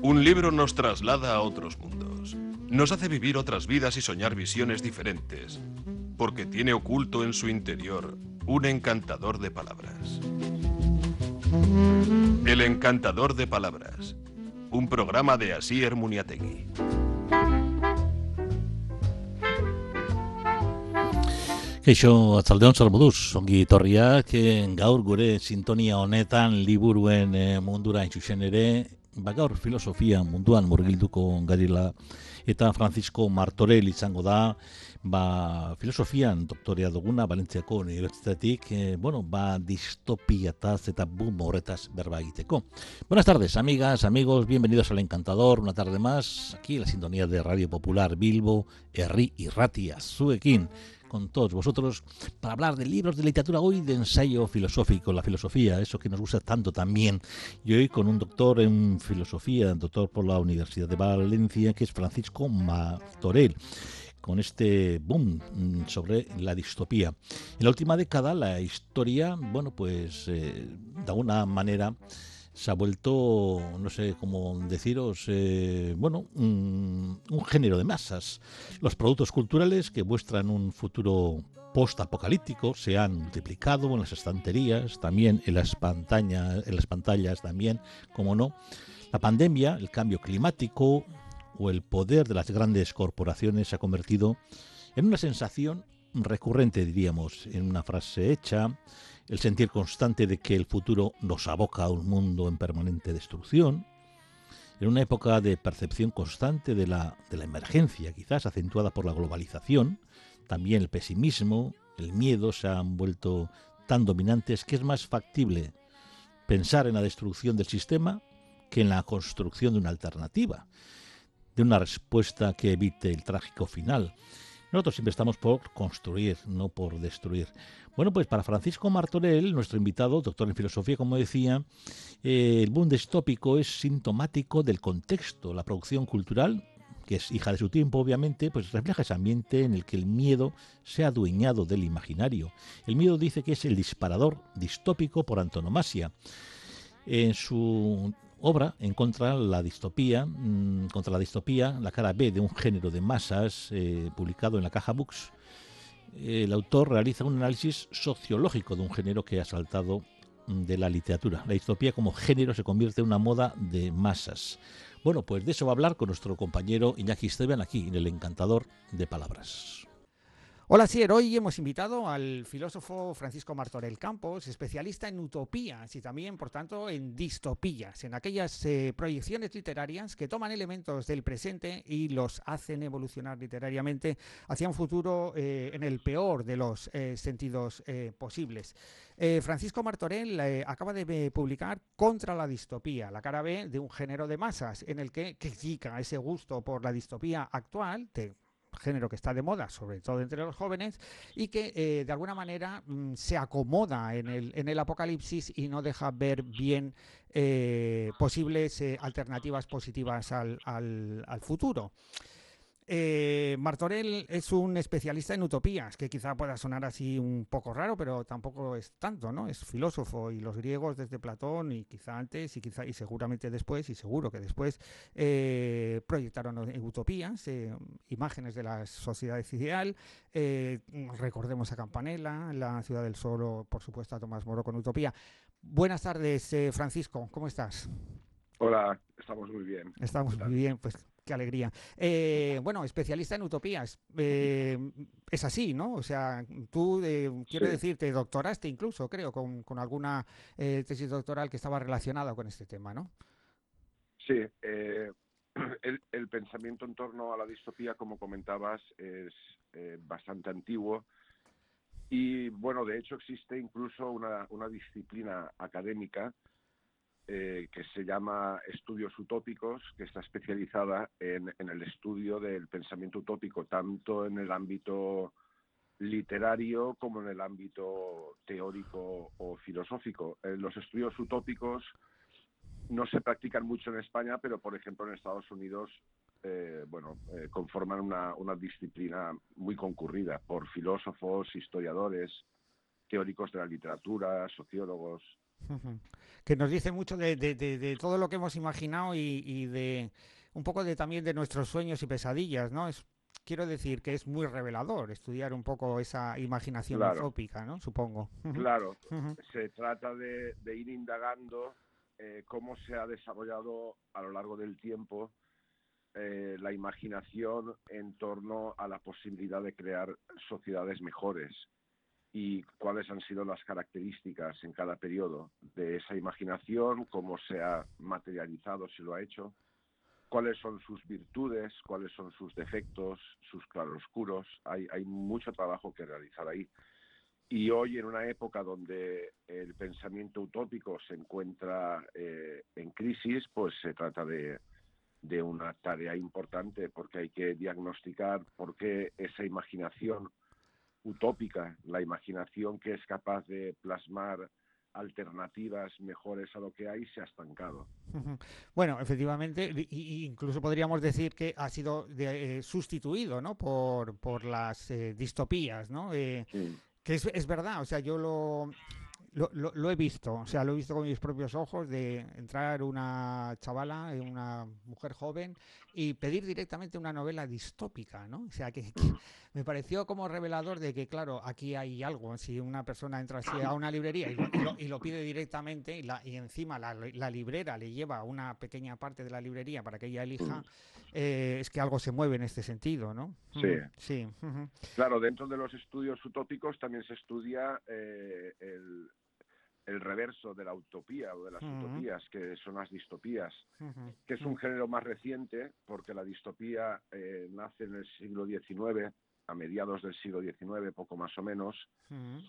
Un libro nos traslada a otros mundos. Nos hace vivir otras vidas y soñar visiones diferentes, porque tiene oculto en su interior un encantador de palabras. El encantador de palabras, un programa de Asier Muniategui. Eixo, atzaldeon salbuduz, ongi torriak, gaur gure sintonia honetan liburuen eh, mundura intxuxen ere, ba gaur filosofia munduan murgilduko garila, eta Francisco Martorell izango da, ba, filosofian doktorea duguna, Valentziako Unibertsitatetik, eh, bueno, ba, distopiataz eta boom horretaz berba egiteko. Buenas tardes, amigas, amigos, bienvenidos al Encantador, una tarde más, aquí en la sintonía de Radio Popular Bilbo, Herri y Ratia, Zuekin, con todos vosotros para hablar de libros de literatura hoy de ensayo filosófico, la filosofía, eso que nos gusta tanto también. Y hoy con un doctor en filosofía, doctor por la Universidad de Valencia, que es Francisco Martorell con este boom mm, sobre la distopía. En la última década la historia, bueno, pues eh, de alguna manera se ha vuelto, no sé cómo deciros, eh, bueno, un, un, género de masas. Los productos culturales que muestran un futuro post-apocalíptico se han multiplicado en las estanterías, también en las, pantallas, en las pantallas, también, como no. La pandemia, el cambio climático o el poder de las grandes corporaciones se ha convertido en una sensación recurrente, diríamos, en una frase hecha, el sentir constante de que el futuro nos aboca a un mundo en permanente destrucción, en una época de percepción constante de la, de la emergencia, quizás acentuada por la globalización, también el pesimismo, el miedo se han vuelto tan dominantes que es más factible pensar en la destrucción del sistema que en la construcción de una alternativa, de una respuesta que evite el trágico final. Nosotros siempre estamos por construir, no por destruir. Bueno, pues para Francisco Martorell, nuestro invitado, doctor en filosofía, como decía, eh, el boom distópico es sintomático del contexto, la producción cultural que es hija de su tiempo, obviamente, pues refleja ese ambiente en el que el miedo se ha adueñado del imaginario. El miedo dice que es el disparador distópico por antonomasia. En su obra en contra la distopía, mmm, contra la distopía, la cara B de un género de masas, eh, publicado en la caja Books, el autor realiza un análisis sociológico de un género que ha saltado de la literatura. La distopía como género se convierte en una moda de masas. Bueno, pues de eso va a hablar con nuestro compañero Iñaki Esteban aquí en El Encantador de Palabras. Hola, Sier. Hoy hemos invitado al filósofo Francisco Martorell Campos, especialista en utopías y también, por tanto, en distopías, en aquellas eh, proyecciones literarias que toman elementos del presente y los hacen evolucionar literariamente hacia un futuro eh, en el peor de los eh, sentidos posibles. Francisco Martorell acaba de publicar Contra la distopía, la cara B de un género de masas, en el que critica ese gusto por la distopía actual, género que está de moda, sobre todo entre los jóvenes, y que eh, de alguna manera mm, se acomoda en el, apocalipsis y no deja ver bien eh, posibles eh, alternativas positivas al futuro. Eh, Martorell es un especialista en utopías, que quizá pueda sonar así un poco raro, pero tampoco es tanto, ¿no? Es filósofo y los griegos desde Platón y quizá antes y quizá y seguramente después y seguro que después eh, proyectaron utopías, eh, imágenes de la sociedad ideal. Eh, recordemos a Campanella, la ciudad del sol, por supuesto a Tomás Moro con Utopía. Buenas tardes, eh, Francisco, ¿cómo estás? Hola, estamos muy bien. Estamos muy bien, pues qué alegría. Eh, bueno, especialista en utopías. Eh, es así, ¿no? O sea, tú, eh, quiero Sí. decir, te doctoraste incluso, creo, con, con alguna tesis doctoral que estaba relacionada con este tema, ¿no? Sí, el, el pensamiento en torno a la distopía, como comentabas, es bastante antiguo y, bueno, de hecho existe incluso una, una disciplina académica eh, que se llama estudios utópicos, que está especializada en, el estudio del pensamiento utópico, tanto en el ámbito literario como en el ámbito teórico o filosófico. Eh, los estudios utópicos no se practican mucho en España, pero por ejemplo en Estados Unidos eh, bueno, conforman una, una disciplina muy concurrida por filósofos, historiadores, teóricos de la literatura, sociólogos. Que nos dice mucho de, de, de, todo lo que hemos imaginado y, y, de un poco de también de nuestros sueños y pesadillas, ¿no? Es, quiero decir que es muy revelador estudiar un poco esa imaginación Claro. utópica, ¿no? Supongo. Claro, se trata de, de ir indagando eh, cómo se ha desarrollado a lo largo del tiempo eh, la imaginación en torno a la posibilidad de crear sociedades mejores y cuáles han sido las características en cada periodo de esa imaginación, cómo se ha materializado, si lo ha hecho, cuáles son sus virtudes, cuáles son sus defectos, sus claroscuros. Hay, hay mucho trabajo que realizar ahí. Y hoy, en una época donde el pensamiento utópico se encuentra eh, en crisis, pues se trata de, de una tarea importante porque hay que diagnosticar por qué esa imaginación utópica, la imaginación que es capaz de plasmar alternativas mejores a lo que hay, se ha estancado. Bueno, efectivamente, incluso podríamos decir que ha sido de- eh, sustituido, ¿no? Por, por las eh, distopías, ¿no? Eh, que es, es verdad, o sea, yo lo, lo, lo- lo he visto, o sea, lo he visto con mis propios ojos de entrar una chavala, una mujer joven y pedir directamente una novela distópica, ¿no? O sea, que, que me pareció como revelador de que, claro, aquí hay algo, si una persona entra así a una librería y lo, y lo- y lo pide directamente y, la, y encima la, la librera le lleva una pequeña parte de la librería para que ella elija, eh, es que algo se mueve en este sentido, ¿no? Sí. Ujú. Claro, dentro de los estudios utópicos también se estudia eh, el, el reverso de la utopía o de las utopías, que son las distopías, que es un género más reciente porque la distopía eh, nace en el siglo XIX, a mediados del siglo XIX, poco más o menos, ujú.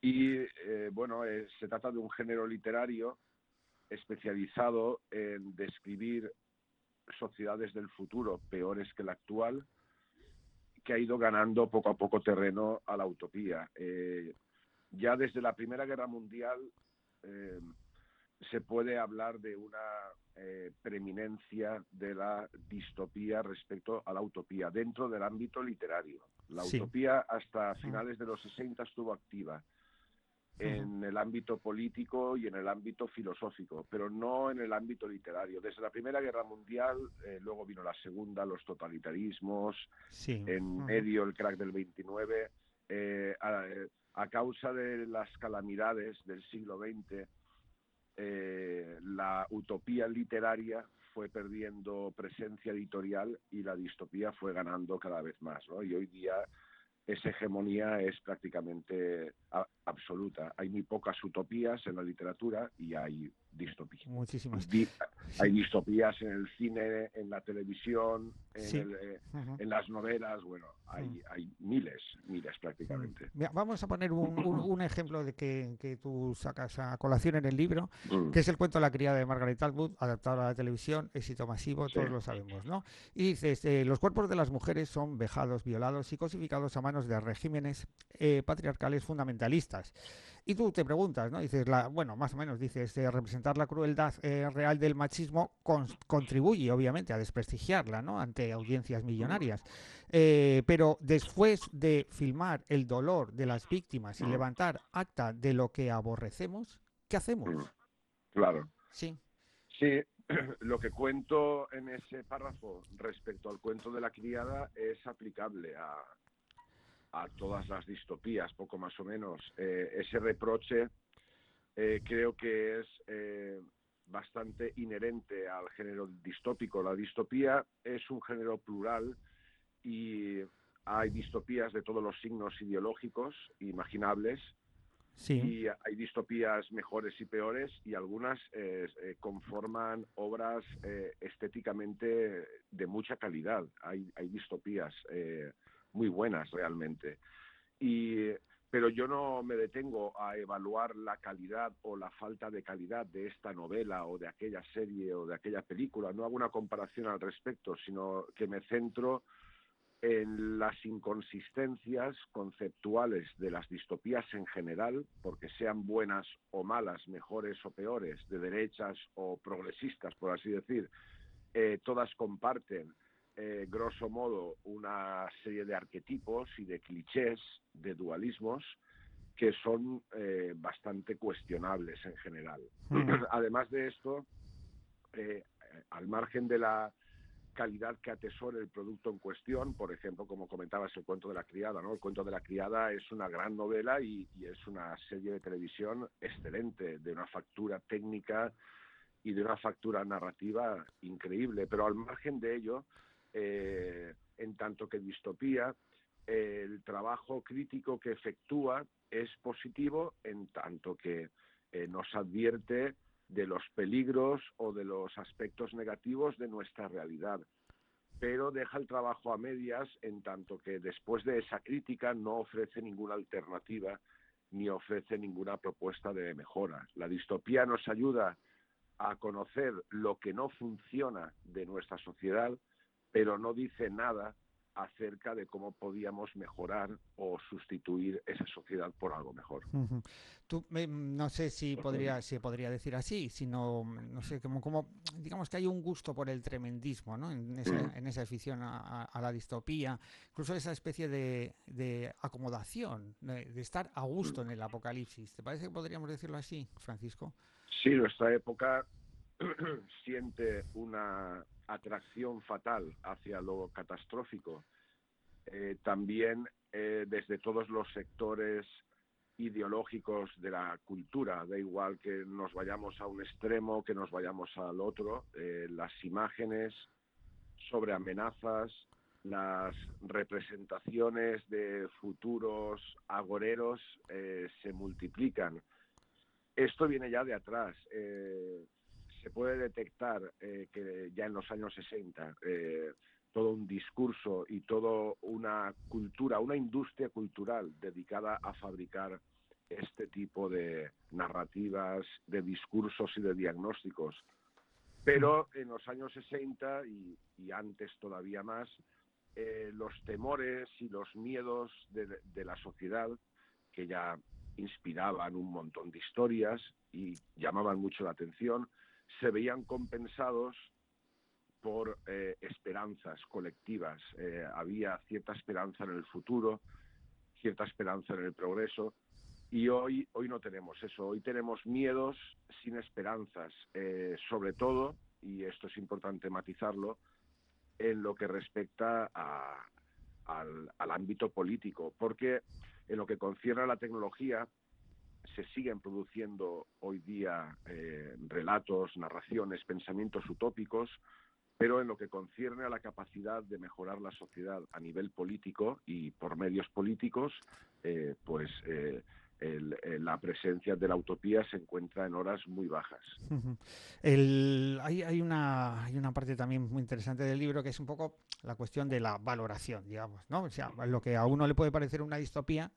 y eh, bueno, eh, se trata de un género literario especializado en describir sociedades del futuro peores que la actual, que ha ido ganando poco a poco terreno a la utopía. Eh, ya desde la Primera Guerra Mundial se puede hablar de una eh, preeminencia de la distopía respecto a la utopía dentro del ámbito literario. La Sí. utopía hasta finales de los 60 estuvo activa en el ámbito político y en el ámbito filosófico, pero no en el ámbito literario. Desde la Primera Guerra Mundial, eh, luego vino la Segunda, los totalitarismos, Sí. en medio el crack del 29, eh, a, eh, a causa de las calamidades del siglo XX, eh, la utopía literaria fue perdiendo presencia editorial y la distopía fue ganando cada vez más, ¿no? Y hoy día esa hegemonía es prácticamente absoluta. Hay muy pocas utopías en la literatura y hay distopías. Muchísimas. Di- Hay distopías en el cine, en la televisión, en, Sí. el, eh, en las novelas, bueno, hay, hay miles, miles prácticamente. Mira, vamos a poner un, un- un ejemplo de que, que tú sacas a colación en el libro, Mm. que es el cuento La criada de Margaret Atwood, adaptado a la televisión, éxito masivo, Sí. todos lo sabemos, ¿no? Y dices, eh, los cuerpos de las mujeres son vejados, violados y cosificados a manos de regímenes eh, patriarcales fundamentalistas. Y tú te preguntas, ¿no? Dices, la, bueno, más o menos dices, eh, representar la crueldad eh, real del machismo con- contribuye, obviamente, a desprestigiarla, ¿no? Ante audiencias millonarias. Eh, pero después de filmar el dolor de las víctimas y levantar acta de lo que aborrecemos, ¿qué hacemos? Claro. Sí. Sí, lo que cuento en ese párrafo respecto al cuento de la criada es aplicable a, a todas las distopías, poco más o menos. Eh, ese reproche eh, creo que es eh, bastante inherente al género distópico. La distopía es un género plural y hay distopías de todos los signos ideológicos imaginables Sí. y hay distopías mejores y peores y algunas eh, eh, conforman obras eh, estéticamente de mucha calidad. Hay, hay distopías eh, muy buenas realmente. Y, pero yo no me detengo a evaluar la calidad o la falta de calidad de esta novela o de aquella serie o de aquella película. No hago una comparación al respecto, sino que me centro en las inconsistencias conceptuales de las distopías en general, porque sean buenas o malas, mejores o peores, de derechas o progresistas, por así decir, eh, todas comparten eh, grosso modo, una serie de arquetipos y de clichés, de dualismos, que son eh, bastante cuestionables en general. Además de esto, eh, al margen de la calidad que atesora el producto en cuestión, por ejemplo, como comentabas, el cuento de la criada, ¿no? El cuento de la criada es una gran novela y, es una serie de televisión excelente, de una factura técnica y de una factura narrativa increíble, pero al margen de ello, eh, en tanto que distopía, el trabajo crítico que efectúa es positivo en tanto que eh, nos advierte de los peligros o de los aspectos negativos de nuestra realidad. Pero deja el trabajo a medias en tanto que después de esa crítica no ofrece ninguna alternativa ni ofrece ninguna propuesta de mejora. La distopía nos ayuda a conocer lo que no funciona de nuestra sociedad, pero no dice nada acerca de cómo podíamos mejorar o sustituir esa sociedad por algo mejor. Tú, no sé si podría, si podría decir así, sino, no sé, como, como, digamos que hay un gusto por el tremendismo, ¿no? En esa, en esa afición a, la distopía, incluso esa especie de, de acomodación, de, estar a gusto en el apocalipsis. ¿Te parece que podríamos decirlo así, Francisco? Sí, nuestra época siente una atracción fatal hacia lo catastrófico. Eh, también eh, desde todos los sectores ideológicos de la cultura, da igual que nos vayamos a un extremo, que nos vayamos al otro, eh, las imágenes sobre amenazas, las representaciones de futuros agoreros se multiplican. Esto viene ya de atrás se puede detectar eh, que ya en los años 60 eh, todo un discurso y toda una cultura, una industria cultural dedicada a fabricar este tipo de narrativas, de discursos y de diagnósticos. Pero en los años 60 y, antes todavía más, eh, los temores y los miedos de la sociedad, que ya inspiraban un montón de historias y llamaban mucho la atención, se veían compensados por eh, esperanzas colectivas. Eh, había cierta esperanza en el futuro, cierta esperanza en el progreso, y hoy, hoy no tenemos eso. Hoy tenemos miedos sin esperanzas, eh, sobre todo, y esto es importante matizarlo, en lo que respecta al, al ámbito político, porque en lo que concierne a la tecnología, se siguen produciendo hoy día eh, relatos, narraciones, pensamientos utópicos, pero en lo que concierne a la capacidad de mejorar la sociedad a nivel político y por medios políticos, eh, pues eh, la presencia de la utopía se encuentra en horas muy bajas. hay, una, parte también muy interesante del libro que es un poco la cuestión de la valoración, digamos. O sea, lo que a uno le puede parecer una distopía,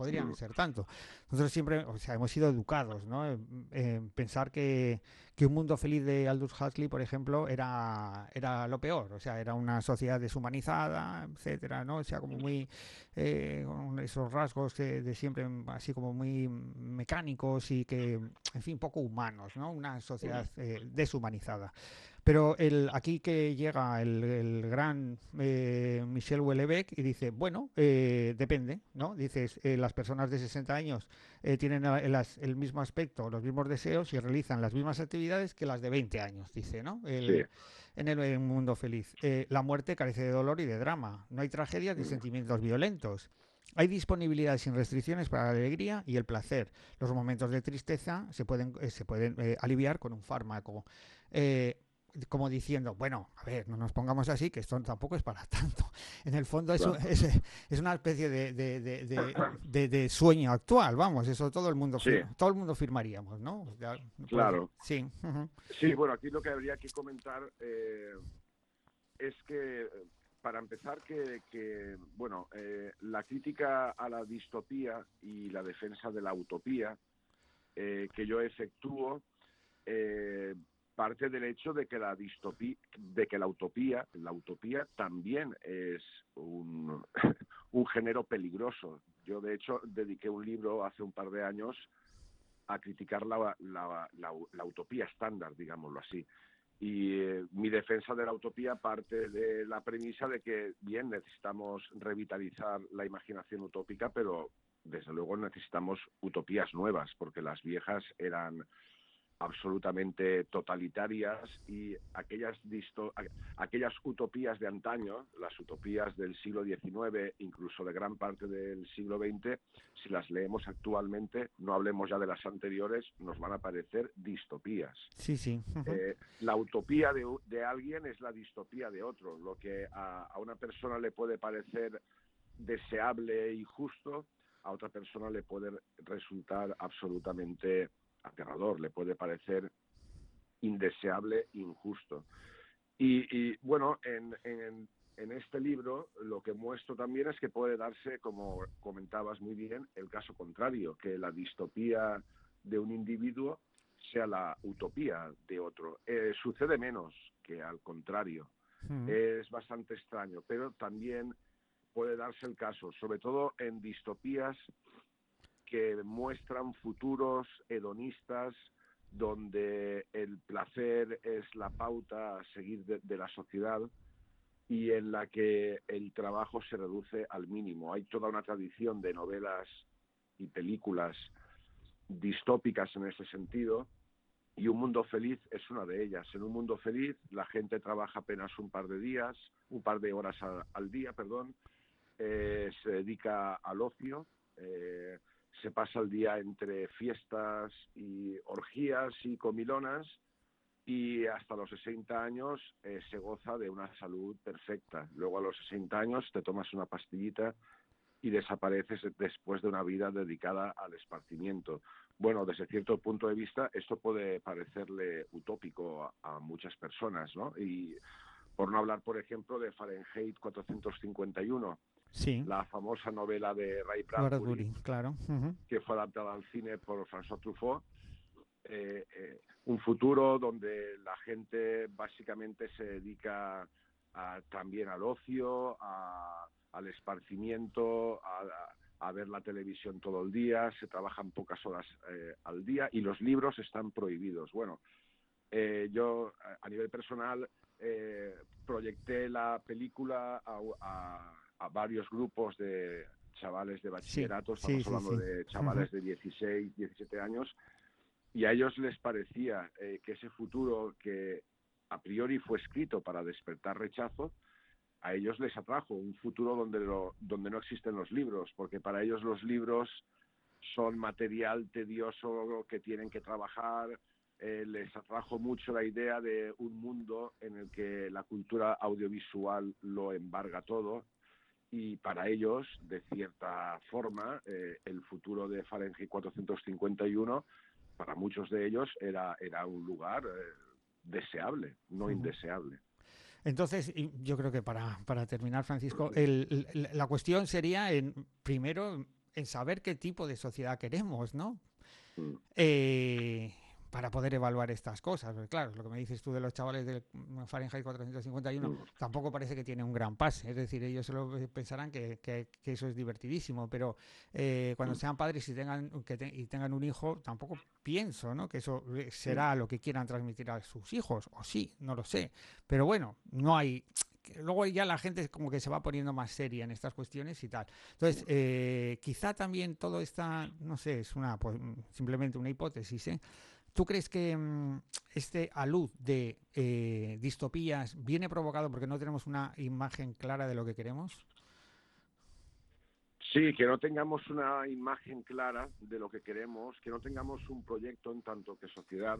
podrían ser tanto. Nosotros siempre, o sea, hemos sido educados, ¿no? En, pensar que, que, un mundo feliz de Aldous Huxley, por ejemplo, era, era lo peor, o sea, era una sociedad deshumanizada, etcétera, ¿no? O sea, como muy, eh, con esos rasgos de, siempre, así como muy mecánicos y que, en fin, poco humanos, ¿no? Una sociedad eh, deshumanizada. Pero el, aquí que llega el, gran eh, Michel Houellebecq y dice, bueno, eh, depende, ¿no? Dices, eh, las personas de 60 años tienen el, mismo aspecto, los mismos deseos y realizan las mismas actividades que las de 20 años, dice, ¿no? En el, mundo feliz. la muerte carece de dolor y de drama. No hay tragedias ni sentimientos violentos. Hay disponibilidad sin restricciones para la alegría y el placer. Los momentos de tristeza se pueden, se pueden aliviar con un fármaco como diciendo, bueno, a ver, no nos pongamos así, que esto tampoco es para tanto. En el fondo es, es, una especie de, de, de, sueño actual, vamos, eso todo el mundo todo el mundo firmaríamos, ¿no? claro. Sí. Sí, bueno, aquí lo que habría que comentar eh, es que, para empezar, que, que bueno, eh, la crítica a la distopía y la defensa de la utopía eh, que yo efectúo, eh, parte del hecho de que la distopía, de que la utopía, la utopía también es un, género peligroso. Yo de hecho dediqué un libro hace un par de años a criticar la, utopía estándar, digámoslo así. Y eh, mi defensa de la utopía parte de la premisa de que, bien, necesitamos revitalizar la imaginación utópica, pero desde luego necesitamos utopías nuevas, porque las viejas eran absolutamente totalitarias y aquellas, aquellas utopías de antaño, las utopías del siglo XIX, incluso de gran parte del siglo XX, si las leemos actualmente, no hablemos ya de las anteriores, nos van a parecer distopías. Sí, sí. Eh, la utopía de, de, alguien es la distopía de otro. Lo que a, a una persona le puede parecer deseable y justo, a otra persona le puede resultar absolutamente aterrador, le puede parecer indeseable, injusto. Y, bueno, en, en, este libro lo que muestro también es que puede darse, como comentabas muy bien, el caso contrario, que la distopía de un individuo sea la utopía de otro. Eh, sucede menos que al contrario. Hmm. Es bastante extraño, pero también puede darse el caso, sobre todo en distopías que muestran futuros hedonistas donde el placer es la pauta a seguir de, la sociedad y en la que el trabajo se reduce al mínimo. Hay toda una tradición de novelas y películas distópicas en ese sentido y Un Mundo Feliz es una de ellas. En Un Mundo Feliz la gente trabaja apenas un par de días, un par de horas al día, perdón, eh, se dedica al ocio, eh, se pasa el día entre fiestas y orgías y comilonas y hasta los 60 años eh, se goza de una salud perfecta. Luego a los 60 años te tomas una pastillita y desapareces después de una vida dedicada al esparcimiento. Bueno, desde cierto punto de vista, esto puede parecerle utópico a, a muchas personas, ¿no? Y por no hablar, por ejemplo, de Fahrenheit 451, la famosa novela de Ray Bradbury, claro. que fue adaptada al cine por François Truffaut. Eh, eh, un futuro donde la gente básicamente se dedica también al ocio, al esparcimiento, a, ver la televisión todo el día, se trabajan pocas horas eh, al día y los libros están prohibidos. Bueno, yo a nivel personal proyecté la película a a varios grupos de chavales de bachillerato, estamos hablando de chavales de 16, 17 años, y a ellos les parecía eh, que ese futuro que a priori fue escrito para despertar rechazo, a ellos les atrajo un futuro donde, lo, donde no existen los libros, porque para ellos los libros son material tedioso que tienen que trabajar, eh, les atrajo mucho la idea de un mundo en el que la cultura audiovisual lo embarga todo y para ellos, de cierta forma, eh, el futuro de Fahrenheit 451, para muchos de ellos, era, era un lugar eh, deseable, no indeseable. Entonces, yo creo que para, para terminar, Francisco, el, la cuestión sería, en, primero, en saber qué tipo de sociedad queremos, ¿no? Mm. Eh, para poder evaluar estas cosas. claro, lo que me dices tú de los chavales del Fahrenheit 451 tampoco parece que tiene un gran pase. Es decir, ellos solo pensarán que, que, eso es divertidísimo, pero eh, cuando sean padres y tengan, que y tengan un hijo, tampoco pienso ¿no? que eso será lo que quieran transmitir a sus hijos. O sí, no lo sé. Pero bueno, no hay luego ya la gente como que se va poniendo más seria en estas cuestiones y tal. Entonces, eh, quizá también todo está, no sé, es una pues, simplemente una hipótesis, ¿eh? ¿Tú crees que mm, este alud de eh, distopías viene provocado porque no tenemos una imagen clara de lo que queremos? Sí, que no tengamos una imagen clara de lo que queremos, que no tengamos un proyecto en tanto que sociedad,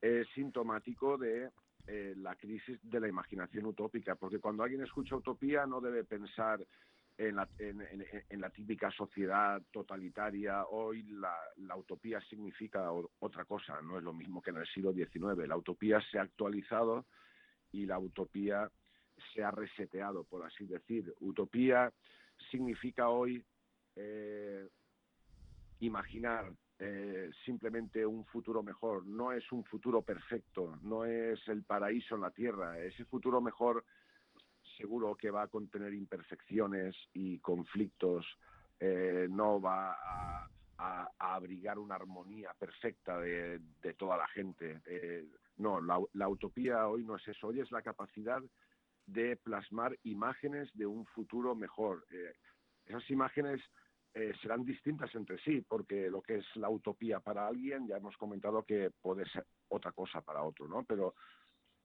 es sintomático de eh, la crisis de la imaginación utópica, porque cuando alguien escucha utopía no debe pensar en la, típica sociedad totalitaria. Hoy la, utopía significa otra cosa, no es lo mismo que en el siglo XIX. La utopía se ha actualizado y la utopía se ha reseteado, por así decir. Utopía significa hoy eh, imaginar eh, simplemente un futuro mejor. No es un futuro perfecto, no es el paraíso en la tierra. Ese futuro mejor seguro que va a contener imperfecciones y conflictos, eh, no va a, abrigar una armonía perfecta de, toda la gente. Eh, No, la, utopía hoy no es eso, hoy es la capacidad de plasmar imágenes de un futuro mejor. Eh, esas imágenes eh, serán distintas entre sí, porque lo que es la utopía para alguien, ya hemos comentado que puede ser otra cosa para otro, ¿no? Pero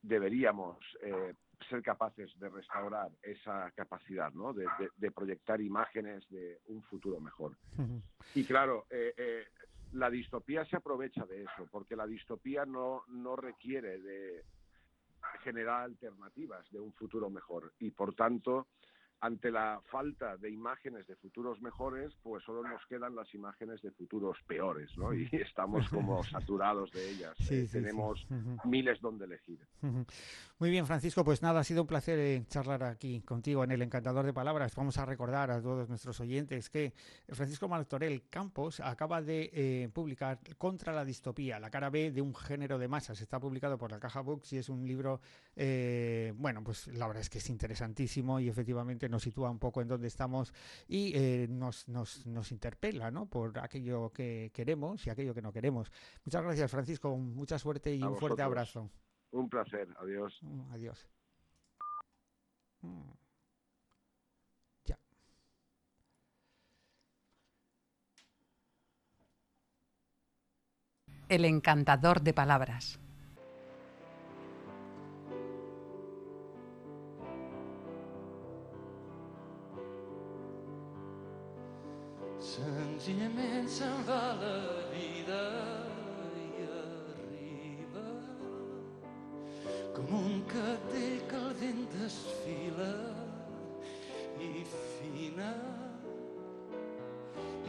deberíamos eh, ser capaces de restaurar esa capacidad, ¿no? De, proyectar imágenes de un futuro mejor. Y claro, eh, la distopía se aprovecha de eso, porque la distopía no, no requiere de generar alternativas de un futuro mejor y por tanto ante la falta de imágenes de futuros mejores, pues solo nos quedan las imágenes de futuros peores, ¿no? Y estamos como saturados de ellas. Eh, tenemos miles donde elegir. Muy bien, Francisco, pues nada, ha sido un placer eh, charlar aquí contigo en el Encantador de Palabras. Vamos a recordar a todos nuestros oyentes que Francisco Martorell Campos acaba de eh, publicar Contra la distopía, la cara B de un género de masas. Está publicado por la Caja Books y es un libro, bueno, pues la verdad es que es interesantísimo y efectivamente nos sitúa un poco en donde estamos y eh, nos, nos, nos interpela ¿no? por aquello que queremos y aquello que no queremos. Muchas gracias, Francisco. Mucha suerte y un fuerte abrazo. Un placer. Adiós. Mm, adiós. Mm. Ya. El encantador de palabras. Senzillament se'n va la vida i arriba com un cadell que el vent desfila i fina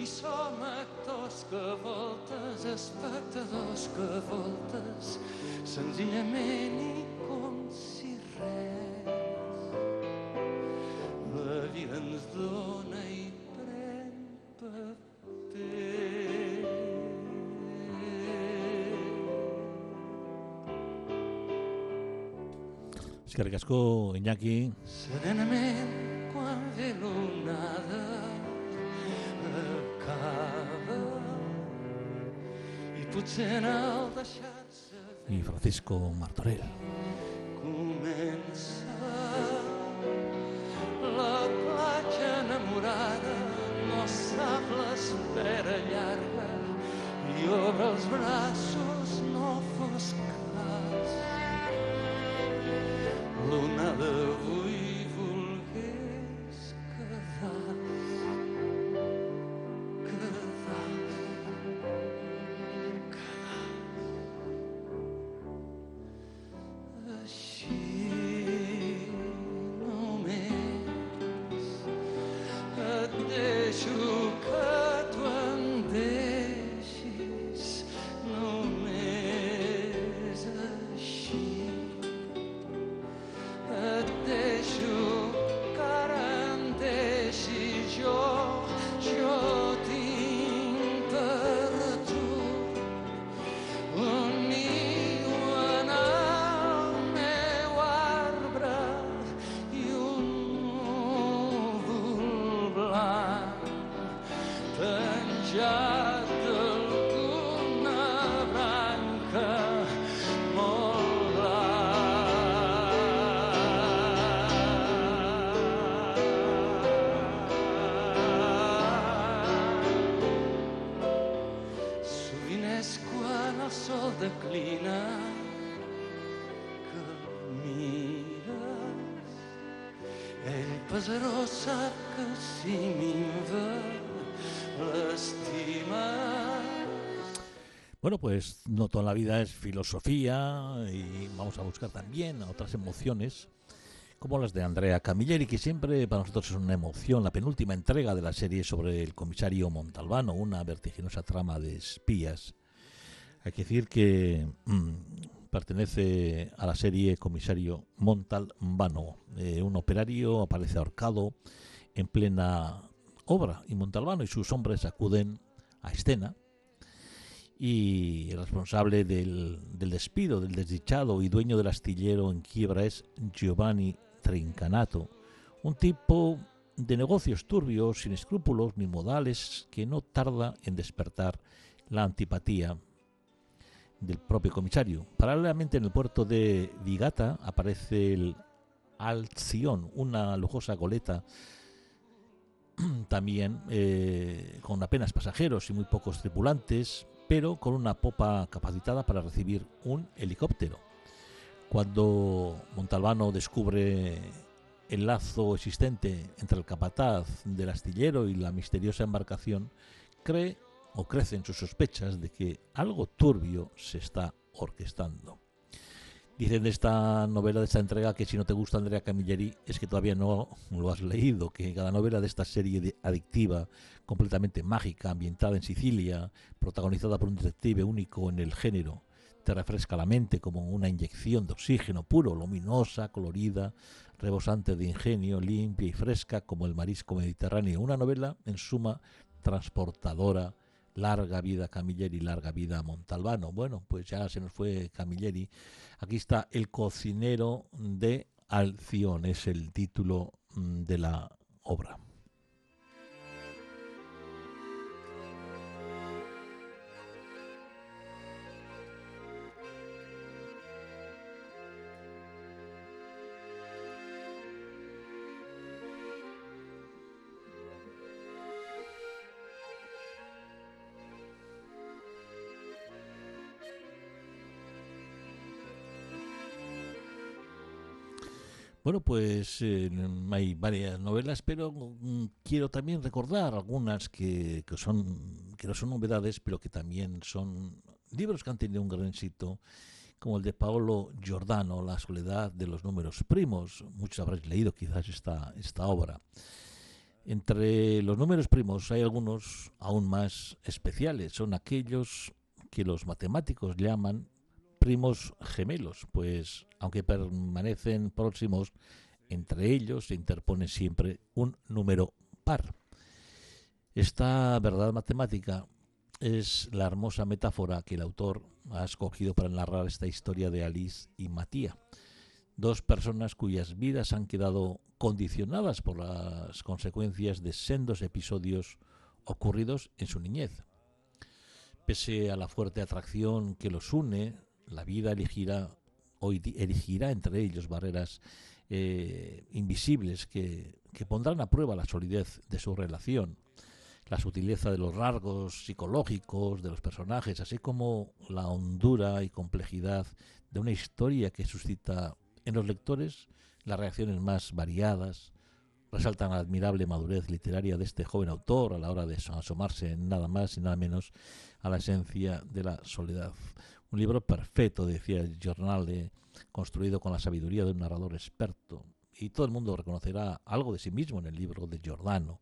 i som actors que voltes, espectadors que voltes, senzillament i com si res. Eskerrik asko, Iñaki. I Francisco Martorell. Declina que el que si Bueno, pues no toda la vida es filosofía y vamos a buscar también otras emociones como las de Andrea Camilleri, que siempre para nosotros es una emoción, la penúltima entrega de la serie sobre el comisario Montalbano, una vertiginosa trama de espías. Hay que decir que mm, pertenece a la serie Comisario Montalbano. Eh, un operario aparece ahorcado en plena obra y Montalbano y sus hombres acuden a escena y el responsable del, del, despido, del desdichado y dueño del astillero en quiebra es Giovanni Trincanato, un tipo de negocios turbios, sin escrúpulos ni modales, que no tarda en despertar la antipatía del propio comisario. Paralelamente en el puerto de Vigata aparece el Alción, una lujosa goleta también eh, con apenas pasajeros y muy pocos tripulantes, pero con una popa capacitada para recibir un helicóptero. Cuando Montalbano descubre el lazo existente entre el capataz del astillero y la misteriosa embarcación, cree o crecen sus sospechas de que algo turbio se está orquestando. Dicen de esta novela, de esta entrega, que si no te gusta Andrea Camilleri es que todavía no lo has leído, que cada novela de esta serie adictiva, completamente mágica, ambientada en Sicilia, protagonizada por un detective único en el género, te refresca la mente como una inyección de oxígeno puro, luminosa, colorida, rebosante de ingenio, limpia y fresca como el marisco mediterráneo. Una novela, en suma, transportadora, larga vida Camilleri, larga vida Montalbano. Bueno, pues ya se nos fue Camilleri. Aquí está El cocinero de Alción, es el título mm, de la obra. Bueno, pues eh, hay varias novelas, pero mm, quiero también recordar algunas que, que, son que no son novedades, pero que también son libros que han tenido un gran éxito, como el de Paolo Giordano, La soledad de los números primos. Muchos habréis leído quizás esta, esta obra. Entre los números primos hay algunos aún más especiales. Son aquellos que los matemáticos llaman primos gemelos, pues aunque permanecen próximos, entre ellos se interpone siempre un número par. Esta verdad matemática es la hermosa metáfora que el autor ha escogido para narrar esta historia de Alice y Matías, dos personas cuyas vidas han quedado condicionadas por las consecuencias de sendos episodios ocurridos en su niñez. Pese a la fuerte atracción que los une, la vida elegirá, erigirá entre ellos barreras eh, invisibles que, que pondrán a prueba la solidez de su relación, la sutileza de los rasgos psicológicos de los personajes, así como la hondura y complejidad de una historia que suscita en los lectores las reacciones más variadas, resaltan la admirable madurez literaria de este joven autor a la hora de asomarse nada más y nada menos a la esencia de la soledad. Un libro perfecto, decía el Jornal, construido con la sabiduría de un narrador experto. Y todo el mundo reconocerá algo de sí mismo en el libro de Giordano.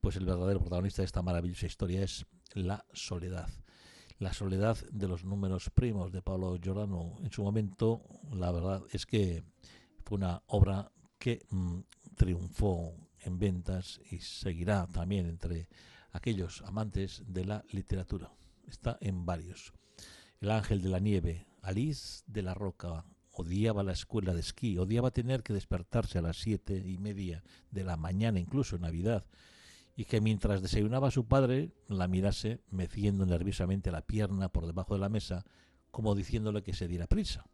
Pues el verdadero protagonista de esta maravillosa historia es la soledad. La soledad de los números primos de Pablo Giordano. En su momento, la verdad es que fue una obra que mm, triunfó en ventas y seguirá también entre aquellos amantes de la literatura. Está en varios. El ángel de la nieve, Alice de la Roca, odiaba la escuela de esquí, odiaba tener que despertarse a las siete y media de la mañana, incluso en Navidad, y que mientras desayunaba su padre la mirase meciendo nerviosamente la pierna por debajo de la mesa, como diciéndole que se diera prisa.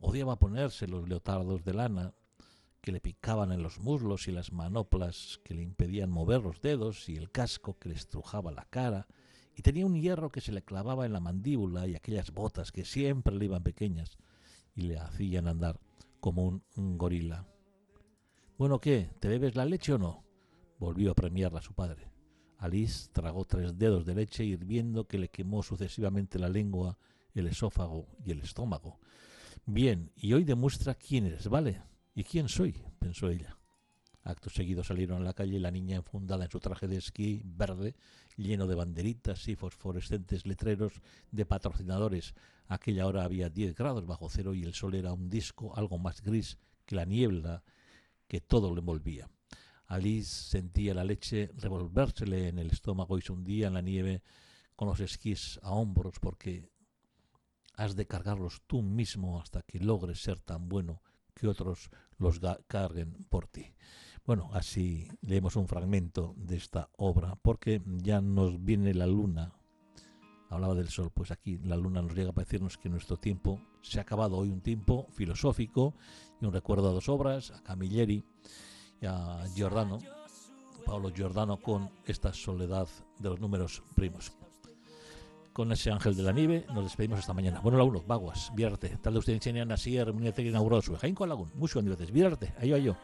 Odiaba ponerse los leotardos de lana que le picaban en los muslos y las manoplas que le impedían mover los dedos y el casco que le estrujaba la cara y tenía un hierro que se le clavaba en la mandíbula y aquellas botas que siempre le iban pequeñas y le hacían andar como un, gorila. Bueno, ¿qué? ¿Te bebes la leche o no? Volvió a premiarla su padre. Alice tragó tres dedos de leche hirviendo que le quemó sucesivamente la lengua, el esófago y el estómago. Bien, y hoy demuestra quién eres, ¿vale? ¿Y quién soy? pensó ella. Acto seguido salieron a la calle la niña enfundada en su traje de esquí verde, lleno de banderitas y fosforescentes letreros de patrocinadores. Aquella hora había 10 grados bajo cero y el sol era un disco algo más gris que la niebla que todo lo envolvía. Alice sentía la leche revolvérsele en el estómago y se hundía en la nieve con los esquís a hombros porque has de cargarlos tú mismo hasta que logres ser tan bueno que otros los carguen por ti. Bueno, así leemos un fragmento de esta obra, porque ya nos viene la luna hablaba del sol, pues aquí la luna nos llega para decirnos que nuestro tiempo se ha acabado hoy un tiempo filosófico y un recuerdo a dos obras, a Camilleri y a Giordano, Paolo Giordano con esta soledad de los números primos. Con ese ángel de la nieve nos despedimos esta mañana. Bueno, la uno, baguas, viarte. Talde usted enseñan así, que inauguró su Jainko Lagun. Mucho veces, viarte, ayo, ayo.